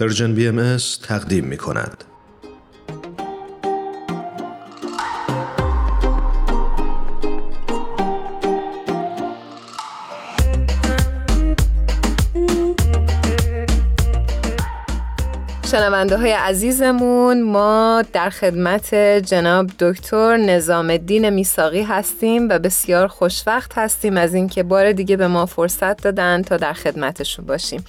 پرژن بی ام تقدیم می کند. شنونده های عزیزمون ما در خدمت جناب دکتر نظام الدین میساقی هستیم و بسیار خوشوقت هستیم از اینکه بار دیگه به ما فرصت دادن تا در خدمتشون باشیم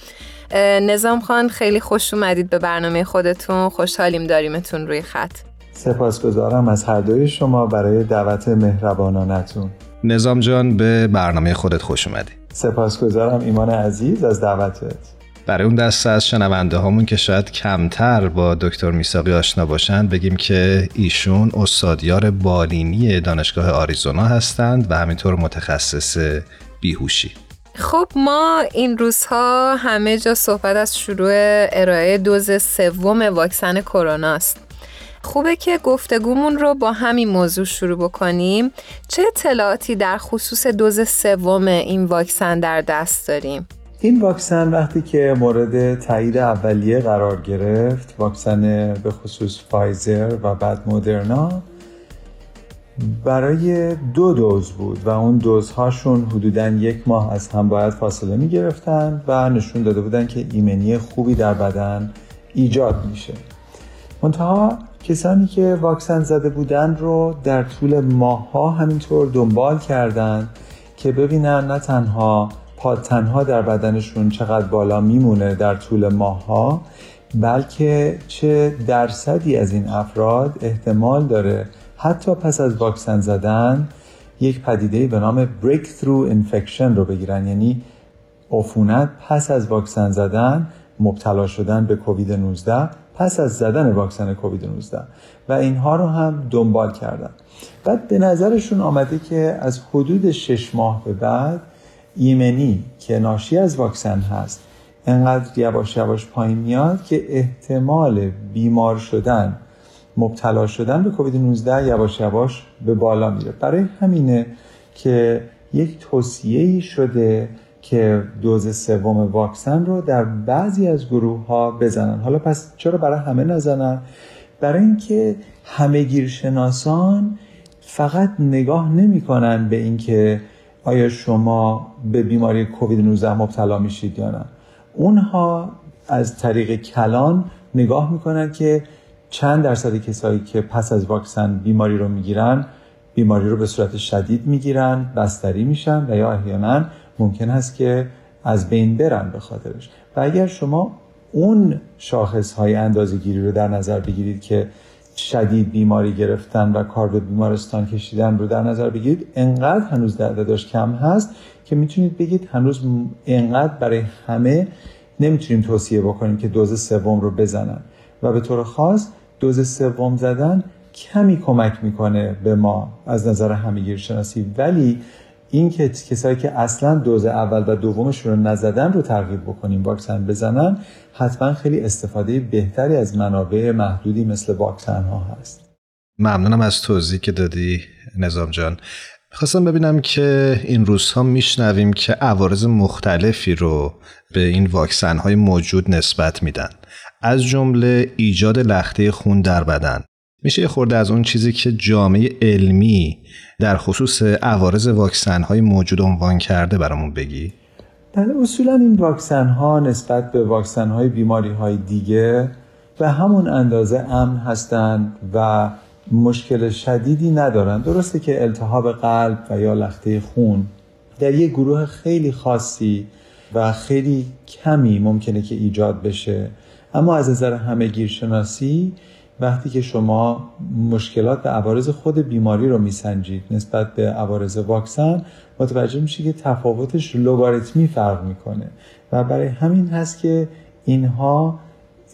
نظام خان خیلی خوش اومدید به برنامه خودتون. خوشحالیم داریمتون روی خط. سپاسگزارم از هر دوی شما برای دعوت مهربانانتون. نظام جان به برنامه خودت خوش اومدی. سپاسگزارم ایمان عزیز از دعوتت. برای اون دسته از شنونده هامون که شاید کمتر با دکتر میساقی آشنا باشند بگیم که ایشون استادیار بالینی دانشگاه آریزونا هستند و همینطور متخصص بیهوشی. خب ما این روزها همه جا صحبت از شروع ارائه دوز سوم واکسن کرونا است. خوبه که گفتگومون رو با همین موضوع شروع بکنیم. چه اطلاعاتی در خصوص دوز سوم این واکسن در دست داریم؟ این واکسن وقتی که مورد تایید اولیه قرار گرفت واکسن به خصوص فایزر و بعد مدرنا برای دو دوز بود و اون دوزهاشون حدودا یک ماه از هم باید فاصله می گرفتن و نشون داده بودن که ایمنی خوبی در بدن ایجاد میشه. منتها کسانی که واکسن زده بودن رو در طول ماهها همینطور دنبال کردند که ببینن نه تنها پادتنها در بدنشون چقدر بالا میمونه در طول ماهها بلکه چه درصدی از این افراد احتمال داره حتی پس از واکسن زدن یک پدیده به نام breakthrough infection رو بگیرن. یعنی عفونت پس از واکسن زدن مبتلا شدن به کووید 19 پس از زدن واکسن کووید 19 و اینها رو هم دنبال کردن. بعد به نظرشون آمده که از حدود شش ماه به بعد ایمنی که ناشی از واکسن هست انقدر یواش یواش پایین میاد که احتمال بیمار شدن مبتلا شدن به کووید 19 یواش یواش به بالا میره. برای همینه که یک توصیه شده که دوز سوم واکسن رو در بعضی از گروه ها بزنن. حالا پس چرا برای همه نزنن؟ برای اینکه همه گیرشناسان فقط نگاه نمی‌کنن به اینکه آیا شما به بیماری کووید 19 مبتلا میشید یا نه. اونها از طریق کلان نگاه می‌کنن که چند درصد کسایی که پس از واکسن بیماری رو می‌گیرن بیماری رو به صورت شدید می‌گیرن بستری میشن و یا احیانا ممکن هست که از بین برن به خاطرش. و اگر شما اون شاخص های اندازه گیری رو در نظر بگیرید که شدید بیماری گرفتن و کار به بیمارستان کشیدن رو در نظر بگیرید انقدر هنوز دردش کم هست که می‌تونید بگید هنوز انقدر برای همه نمی‌تونیم توصیه بکنیم که دوز سوم رو بزنن. و به طور خاص دوز سوم زدن کمی کمک می‌کنه به ما از نظر همگیر شناسی. ولی این که کسایی که اصلا دوز اول و دومش رو نزدن رو ترغیب بکنیم واکسن بزنن حتما خیلی استفاده بهتری از منابع محدودی مثل واکسن ها هست. ممنونم از توضیح که دادی نظام جان. خواستم ببینم که این روزها میشنویم که عوارض مختلفی رو به این واکسن های موجود نسبت میدن. از جمله ایجاد لخته خون در بدن. میشه یه خورده از اون چیزی که جامعه علمی در خصوص عوارض واکسن های موجود عنوان کرده برامون بگی؟ بله اصولا این واکسن ها نسبت به واکسن های بیماری های دیگه به همون اندازه امن هستند و مشکل شدیدی ندارن درسته که التهاب قلب و یا لخته خون در یک گروه خیلی خاصی و خیلی کمی ممکنه که ایجاد بشه. اما از نظر همه گیرشناسی وقتی که شما مشکلات به عوارض خود بیماری رو میسنجید نسبت به عوارض واکسن متوجه میشه که تفاوتش لوگاریتمی فرق می‌کنه. و برای همین هست که اینها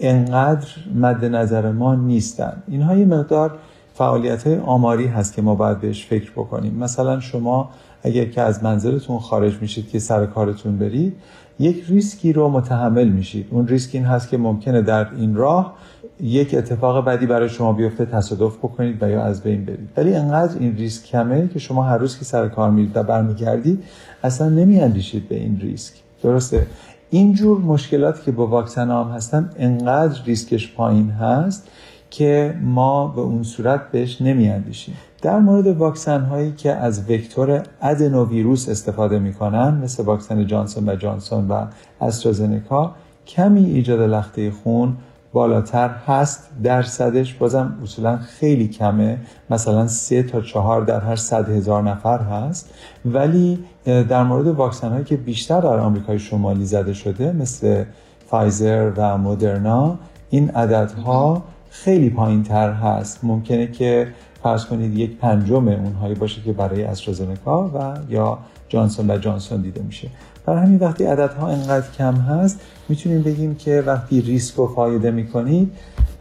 انقدر مد نظر ما نیستن. اینها یه مقدار فعالیت های آماری هست که ما باید بهش فکر بکنیم. مثلا شما اگر که از منزلتون خارج میشید که سر کارتون برید یک ریسکی رو متحمل میشید. اون ریسک این هست که ممکنه در این راه یک اتفاق بدی برای شما بیفته تصادف بکنید و یا از بین برید. ولی انقدر این ریسک کمه که شما هر روز که سر کار میرید و برمیگردید اصلا نمیاندیشید به این ریسک. درسته؟ اینجور مشکلاتی که با واکسن هم هستن انقدر ریسکش پایین هست که ما به اون صورت بهش نمیاندیشیم. در مورد واکسن هایی که از وکتور ادنوویروس استفاده می‌کنن مثل واکسن جانسون و جانسون و استرازنکا کمی ایجاد لخته خون بالاتر هست درصدش بازم اصولا خیلی کمه. مثلا سه تا چهار در هر صد هزار نفر هست. ولی در مورد واکسن هایی که بیشتر در آمریکای شمالی زده شده مثل فایزر و مدرنا این عددها خیلی پایین تر هست. ممکنه که فرض کنید یک پنجم اونهایی باشه که برای استرازنکا و یا جانسون و جانسون دیده میشه برای همین وقتی عددها انقدر کم هست می‌تونیم بگیم که وقتی ریسک و فایده می‌کنید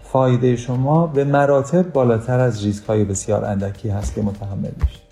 فایده شما به مراتب بالاتر از ریسک های بسیار اندکی هست که متحمل میشید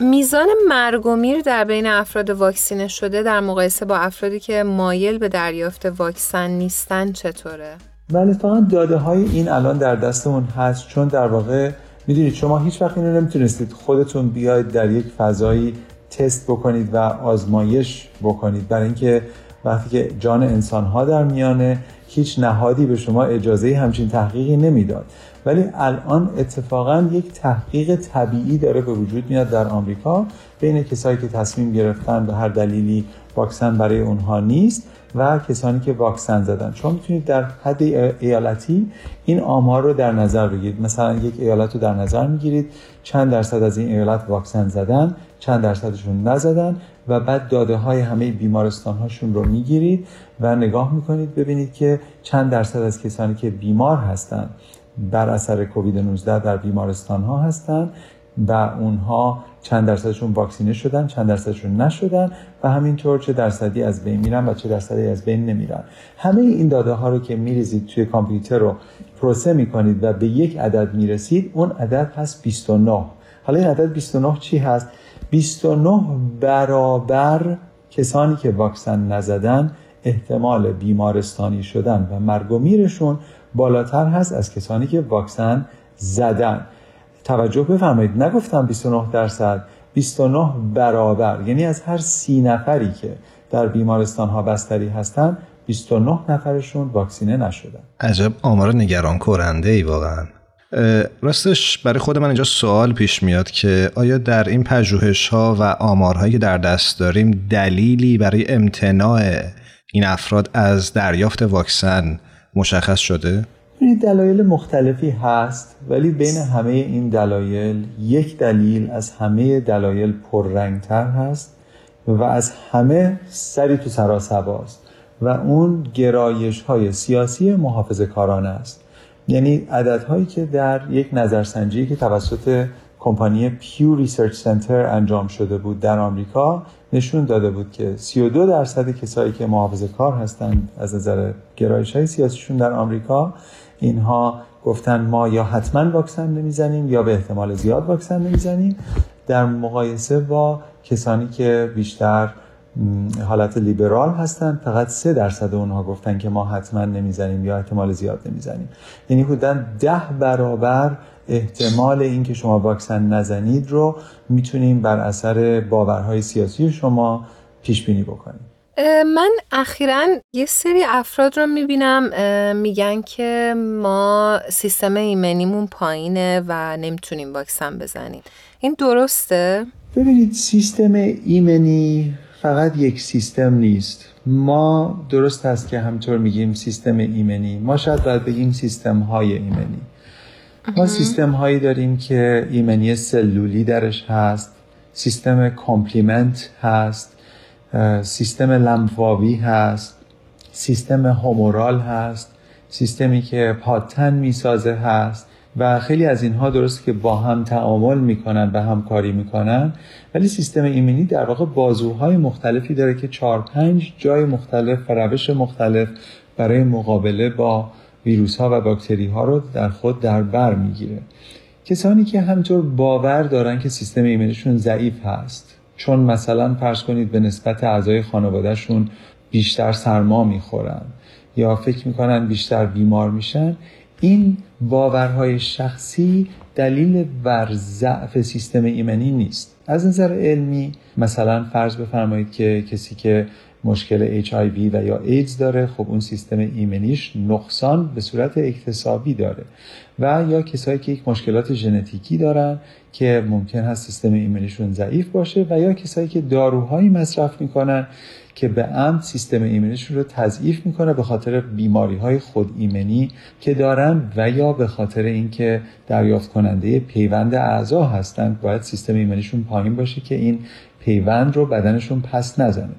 میزان مرگ و میر در بین افراد واکسینه شده در مقایسه با افرادی که مایل به دریافت واکسن نیستن چطوره؟ بله اتفاقا داده های این الان در دستمون هست چون در واقع می‌دونید شما هیچ وقت اینو نمی‌تونستید خودتون بیاید در یک فضایی تست بکنید و آزمایش بکنید. برای اینکه وقتی که جان انسان ها در میانه هیچ نهادی به شما اجازه همچین تحقیقی نمی‌داد. ولی الان اتفاقا یک تحقیق طبیعی داره به وجود میاد در آمریکا. بین کسایی که تصمیم گرفتن به هر دلیلی واکسن برای اونها نیست. و کسانی که واکسن زدن. شما می‌تونید در حد ایالتی این آمار رو در نظر بگیرید. مثلا یک ایالت رو در نظر می‌گیرید. چند درصد از این ایالت واکسن زدن چند درصدشون نزدن و بعد داده های همه بیمارستان هاشون رو می‌گیرید و نگاه می‌کنید ببینید که چند درصد از کسانی که بیمار هستند بر اثر کووید 19 در بیمارستان ها هستند و اونها چند درصدشون واکسینه شدن چند درصدشون نشدن و همینطور چه درصدی از بین میرن و چه درصدی از بین نمیرن. همه این داده ها رو که میریزید توی کامپیوتر رو پروسه می‌کنید و به یک عدد می‌رسید اون عدد هست 29 حالا این عدد 29 چی هست؟ 29 برابر کسانی که واکسن نزدن احتمال بیمارستانی شدن و مرگ و میرشون بالاتر هست از کسانی که واکسن زدن. توجه بفرمایید. نگفتم 29 درصد 29 برابر. یعنی از هر سی نفری که در بیمارستان ها بستری هستن 29 نفرشون واکسینه نشدن. عجب آمار نگران کننده ای واقعا راستش برای خود من اینجا سوال پیش میاد که آیا در این پژوهش ها و آمارهایی که در دست داریم دلیلی برای امتناع این افراد از دریافت واکسن مشخص شده؟ دلایل مختلفی هست ولی بین همه این دلایل یک دلیل از همه دلایل پررنگتر هست و از همه سری تو سراسباست و اون گرایش های سیاسی محافظ کارانه است. یعنی عددهایی که در یک نظرسنجی که توسط کمپانی Pew Research Center انجام شده بود در آمریکا نشون داده بود که 32 درصد کسایی که محافظ کار هستند از نظر گرایش های سیاسیشون در آمریکا اینها گفتن ما یا حتما واکسن نمی‌زنیم یا به احتمال زیاد واکسن نمی‌زنیم. در مقایسه با کسانی که بیشتر حالت لیبرال هستن فقط سه درصد اونها گفتن که ما حتما نمی‌زنیم یا احتمال زیاد نمی‌زنیم. یعنی حدودا ده برابر احتمال اینکه شما واکسن نزنید رو می‌تونیم بر اثر باورهای سیاسی شما پیش بینی بکنیم. من اخیرا یه سری افراد رو می‌بینم میگن که ما سیستم ایمنیمون پایینه و نمی‌تونیم واکسن بزنیم. این درسته؟ ببینید سیستم ایمنی فقط یک سیستم نیست. ما درست هست که همطور میگیم سیستم ایمنی. ما شاید باید بگیم سیستم های ایمنی. ما سیستم هایی داریم که ایمنی سلولی درش هست سیستم complement هست. سیستم لمفاوی هست سیستم humoral هست سیستمی که پادتن می‌سازه هست و خیلی از اینها درست که با هم تعامل می‌کنن و همکاری می‌کنن ولی سیستم ایمنی در واقع بازوهای مختلفی داره که چهار پنج جای مختلف و روش مختلف برای مقابله با ویروس ها و باکتری ها رو در خود در بر می‌گیره. کسانی که همطور باور دارن که سیستم ایمنیشون ضعیف هست چون مثلا فرض کنید به نسبت اعضای خانوادهشون بیشتر سرما می‌خورن یا فکر می‌کنن بیشتر بیمار میشن این باورهای شخصی دلیل بر ضعف سیستم ایمنی نیست. از نظر علمی مثلا فرض بفرمایید که کسی که مشکل HIV و یا ایدز داره خب اون سیستم ایمنیش نقصان به صورت اکتسابی داره. و یا کسایی که یک مشکلات ژنتیکی دارن که ممکن هست سیستم ایمنیشون ضعیف باشه و یا کسایی که داروهایی مصرف می‌کنن که به عمد سیستم ایمنیشون رو تضعیف می‌کنه به خاطر بیماری های خود ایمنی که دارن و یا به خاطر اینکه دریافت کننده پیوند اعضا هستند باید سیستم ایمنیشون پایین باشه که این پیوند رو بدنشون پس نزنه.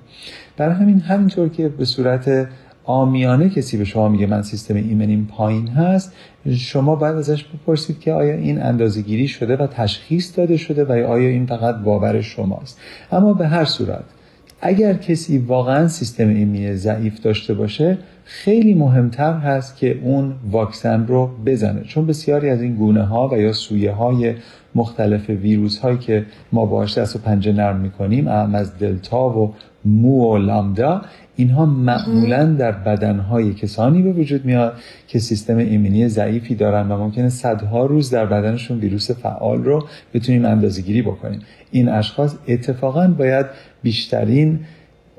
برای همین همینطور که به صورت آمیانه کسی به شما میگه من سیستم ایمنیم پایین هست شما باید ازش بپرسید که آیا این اندازه گیری شده و تشخیص داده شده و آیا این فقط باور شماست. اما به هر صورت اگر کسی واقعا سیستم ایمنی ضعیف داشته باشه خیلی مهمتر هست که اون واکسن رو بزنه. چون بسیاری از این گونه ها و یا سویه های مختلف ویروس هایی که ما باهاش دست و پنجه نرم می‌کنیم اهم از دلتا و مو و لامدا اینها معمولا در بدنهای کسانی به وجود میاد که سیستم ایمنی ضعیفی دارن و ممکنه صدها روز در بدنشون ویروس فعال رو بتونیم اندازه گیری بکنیم. این اشخاص اتفاقا باید بیشترین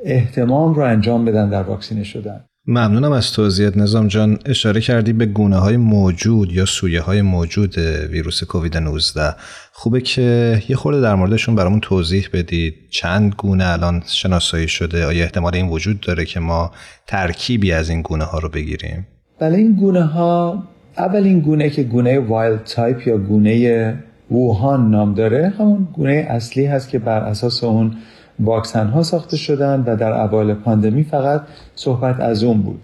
احتمام رو انجام بدن در واکسینه شدن. ممنونم از توضیحات. نظام جان اشاره کردی به گونه های موجود یا سویه های موجود ویروس کووید 19 خوبه که یه خورده در موردشون برامون توضیح بدید. چند گونه الان شناسایی شده؟ آیا احتمال این وجود داره که ما ترکیبی از این گونه ها رو بگیریم؟ بله این گونه ها اولین گونه که گونه wild type یا گونه ووهان نام داره همون گونه اصلی هست که بر اساس اون واکسن ها ساخته شدن و در اول پاندمی فقط صحبت از اون بود.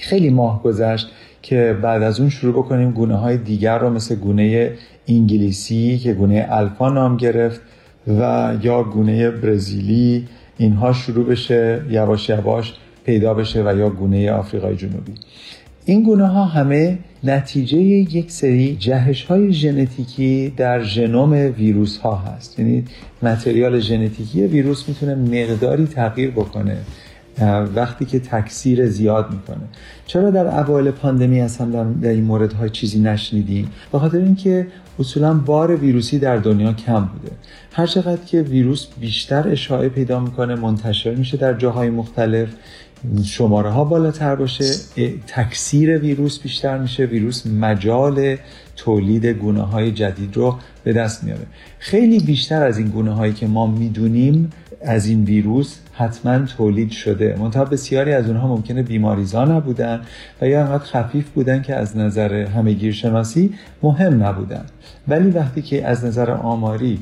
خیلی ماه گذشت که بعد از اون شروع بکنیم گونه های دیگر رو مثل گونه انگلیسی که گونه الفا نام گرفت و یا گونه برزیلی اینها شروع بشه یواش یواش پیدا بشه و یا گونه آفریقای جنوبی. این گونه ها همه نتیجه یک سری جهش های ژنتیکی در ژنوم ویروس ها هست. یعنی متریال ژنتیکی ویروس می‌تونه مقداری تغییر بکنه وقتی که تکثیر زیاد می‌کنه. چرا در اوایل پاندمی اصلا در این موردهای چیزی نشنیدیم؟ به خاطر اینکه اصولا بار ویروسی در دنیا کم بوده. هر چقدر که ویروس بیشتر اشاعه پیدا می‌کنه منتشر میشه در جاهای مختلف. شماره ها بالاتر باشه. تکثیر ویروس بیشتر میشه. ویروس مجال تولید گونه های جدید رو به دست میاره. خیلی بیشتر از این گونه هایی که ما می‌دونیم از این ویروس حتما تولید شده. منتها بسیاری از اونها ممکنه بیماریزا نبودن و یا انقدر خفیف بودن که از نظر همه شناسی مهم نبودن. ولی وقتی که از نظر آماری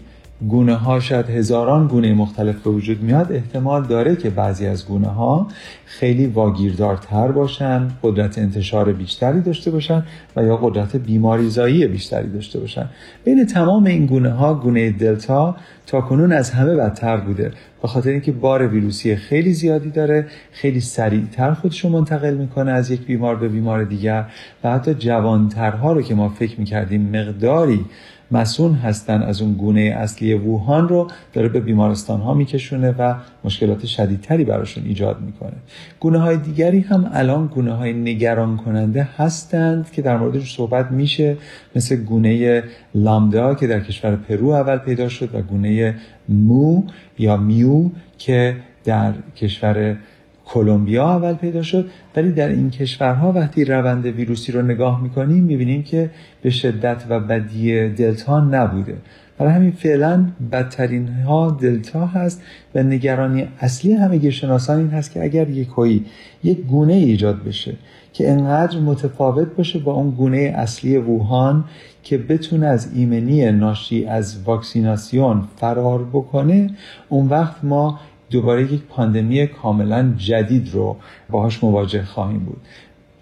گونه ها شاید هزاران گونه مختلف به وجود میاد احتمال داره که بعضی از گونه ها خیلی واگیردارتر باشن قدرت انتشار بیشتری داشته باشن و یا قدرت بیماریزایی بیشتری داشته باشن. بین تمام این گونه ها گونه دلتا تا کنون از همه بدتر بوده. به خاطر اینکه بار ویروسی خیلی زیادی داره خیلی سریعتر خودشو منتقل می‌کنه از یک بیمار به بیمار دیگر و حتی جوانترها رو که ما فکر می‌کردیم مقداری مسون هستن از اون گونه اصلی ووهان رو داره به بیمارستان ها میکشونه و مشکلات شدیدتری براشون ایجاد می‌کنه. گونه های دیگری هم الان گونه های نگران کننده هستند که در موردش صحبت میشه مثل گونه لامدا که در کشور پرو اول پیدا شد و گونه مو یا میو که در کشور کلمبیا اول پیدا شد ولی در این کشورها وقتی روند ویروسی رو نگاه می‌کنیم می‌بینیم که به شدت و بدی دلتا نبوده. برای همین فعلا بدترین ها دلتا هست و نگرانی اصلی همه شناسان این هست که اگر یک هایی یک گونه ایجاد بشه که انقدر متفاوت باشه با اون گونه اصلی ووهان که بتونه از ایمنی ناشی از واکسیناسیون فرار بکنه اون وقت ما دوباره یک پاندمی کاملا جدید رو باهاش مواجه خواهیم بود.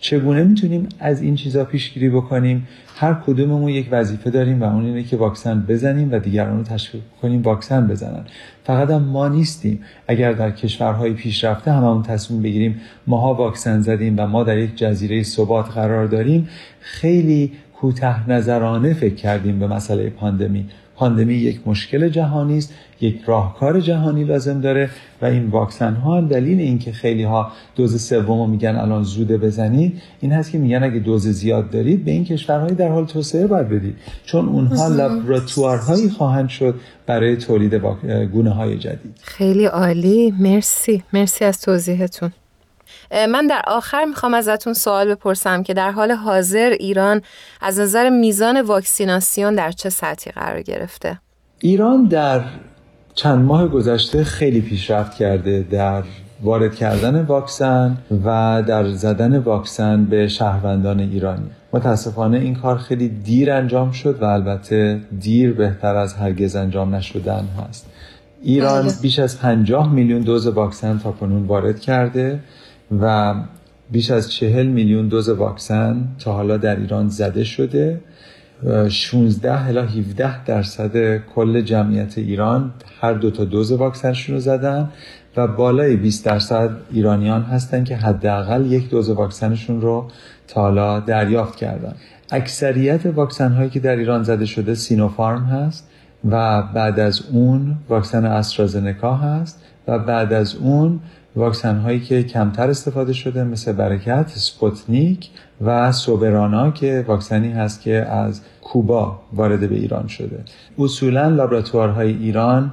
چگونه می‌تونیم از این چیزا پیشگیری بکنیم؟ هر کدوممون یک وظیفه داریم و اون اینه که واکسن بزنیم و دیگران رو تشویق کنیم واکسن بزنن. فقط هم ما نیستیم. اگر در کشورهای پیشرفته هممون تصمیم بگیریم ماها واکسن زدیم و ما در یک جزیره ثبات قرار داریم خیلی کوته نظرانه فکر کردیم به مسئله پاندمی. پاندمی یک مشکل جهانی است یک راهکار جهانی لازم داره و این واکسن ها هم دلیل اینکه خیلی ها دوز سوم میگن الان زوده بزنید این هست که میگن اگه دوز زیاد دارید به این کشورهای در حال توسعه باید بدید. چون اونها لابراتوارهایی خواهند شد برای تولید گونه های جدید. خیلی عالی. مرسی. مرسی از توضیحتون. من در آخر می‌خوام ازتون سوال بپرسم که در حال حاضر ایران از نظر میزان واکسیناسیون در چه سطحی قرار گرفته؟ ایران در چند ماه گذشته خیلی پیشرفت کرده در وارد کردن واکسن و در زدن واکسن به شهروندان ایرانی متاسفانه این کار خیلی دیر انجام شد و البته دیر بهتر از هرگز انجام نشدن هست ایران بله. بیش از 50 میلیون دوز واکسن تا کنون وارد کرده و بیش از 40 میلیون دوز واکسن تا حالا در ایران زده شده. 16 الی 17 درصد کل جمعیت ایران هر دو تا دوز واکسنشون رو زدن و بالای 20 درصد ایرانیان هستن که حداقل یک دوز واکسنشون رو تا حالا دریافت کردن. اکثریت واکسن هایی که در ایران زده شده سینوفارم هست و بعد از اون واکسن استرازنکا هست و بعد از اون واکسن هایی که کمتر استفاده شده مثل برکت، سپوتنیک و سوبرانا که واکسنی هست که از کوبا وارد به ایران شده. اصولا لابراتوارهای ایران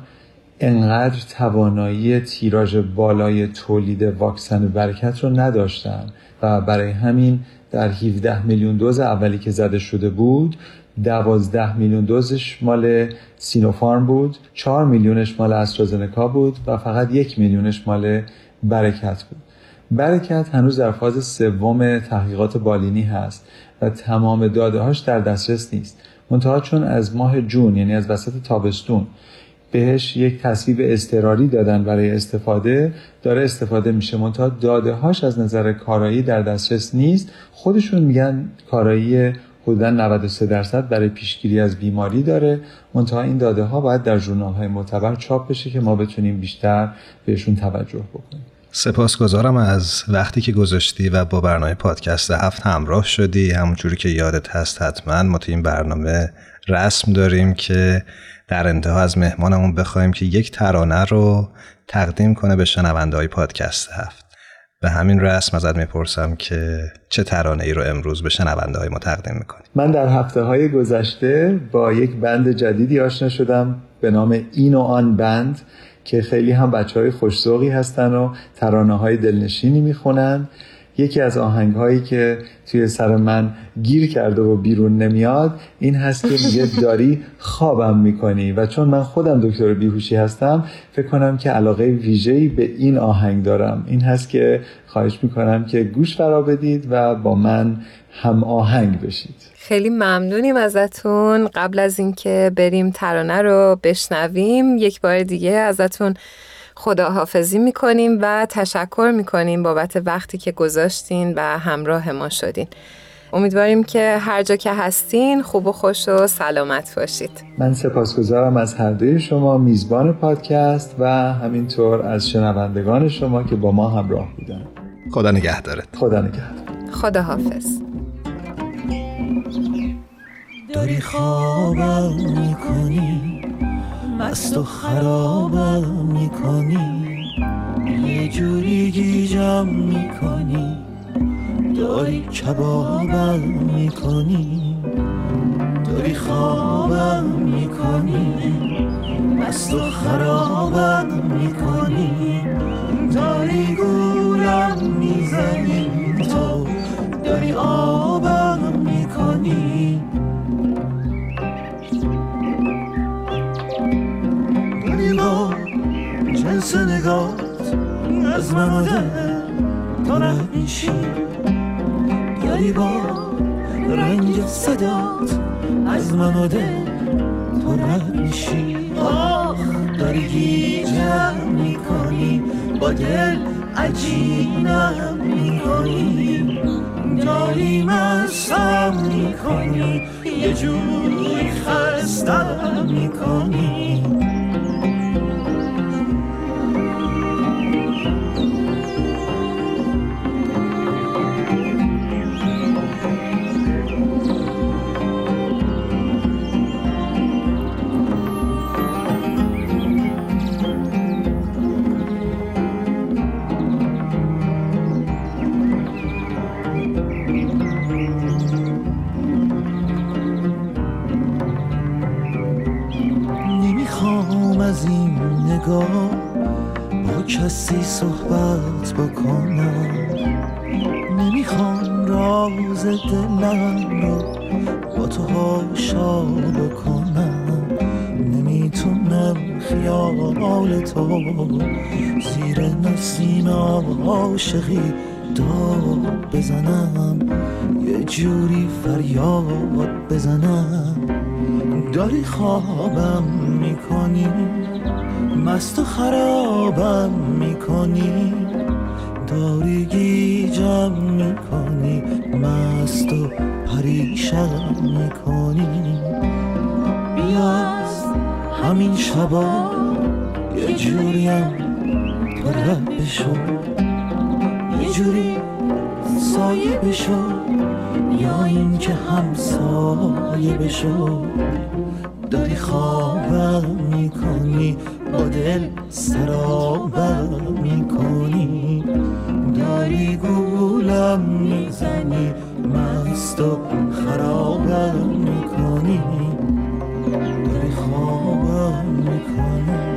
انقدر توانایی تیراژ بالای تولید واکسن برکت رو نداشتن و برای همین در 17 میلیون دوز اولی که زده شده بود 12 میلیون دوزش مال سینوفارم بود 4 میلیونش مال استرازنکا بود و فقط یک میلیونش مال برکت بود. برکت هنوز در فاز سوم تحقیقات بالینی هست و تمام داده هاش در دسترس نیست. منتها چون از ماه جون یعنی از وسط تابستون بهش یک تصویب اضطراری دادن برای استفاده داره استفاده میشه. منتها داده هاش از نظر کارایی در دسترس نیست. خودشون میگن کارایی حدودا 93 درصد برای پیشگیری از بیماری داره. منتها این داده ها باید در ژورنال های معتبر چاپ بشه که ما بتونیم بیشتر بهشون توجه بکنیم. سپاسگزارم از وقتی که گذاشتی و با برنامه پادکست هفت همراه شدی. همونجوری که یادت هست حتما ما تو این برنامه رسم داریم که در انتها از مهمانمون بخوایم که یک ترانه رو تقدیم کنه به شنونده های پادکست هفت. به همین رسم ازت می‌پرسم که چه ترانه ای رو امروز به شنونده های ما تقدیم می‌کنی؟ من در هفته های گذشته با یک بند جدیدی آشنا شدم به نام این و آن بند. که خیلی هم بچه های خوشزوقی هستن و ترانه های دلنشینی می‌خونن. یکی از آهنگ هایی که توی سر من گیر کرده و بیرون نمیاد این هست که میگه داری خوابم می‌کنی و چون من خودم دکتر بیهوشی هستم فکر کنم که علاقه ویژه‌ای به این آهنگ دارم. این هست که خواهش می‌کنم که گوش فرا بدید و با من هم آهنگ بشید. خیلی ممنونیم ازتون. قبل از اینکه بریم ترانه رو بشنویم یک بار دیگه ازتون خداحافظی می‌کنیم و تشکر می‌کنیم بابت وقتی که گذاشتین و همراه ما شدین. امیدواریم که هر جا که هستین خوب و خوش و سلامت باشید. من سپاسگزارم از هر دوی شما میزبان پادکست و همینطور از شنوندگان شما که با ما همراه بودن. خدا نگهدارت. خدا نگهدار. خدا حافظ داری خوابم می‌کنی مست و خرابم می‌کنی یه جوری گیجم می‌کنی داری کبابم می‌کنی داری خوابم می‌کنی مست و خرابم می‌کنی داری گولم می‌زنی تو داری آبم می‌کنی؟ جنس نگات از من تو رد میشی. داری با رنگ صدات از من و تو میشی. آخ داری گیجم می‌کنی با دل عجینم می‌کنی. داری مستم می‌کنی یه جوری خستم می‌کنی. دلم رو با تو هاشا بکنم. نمی‌تونم خیال تو زیر نسیم عاشقی داد بزنم. یه جوری فریاد بزنم. داری خوابم می‌کنی؟ مست و خرابم می‌کنی؟ داری گیجم می‌کنی؟ مست و پریشم می‌کنی بیا همین شبا یه جوریم تو رب بشو یه جوری سایه بشو یا اینکه همسایه بشو داری خوابم می‌کنی با دل سرابم می‌کنی. داری گولم می‌زنی مست و خرابم می‌کنی. داری خوابم می‌کنی.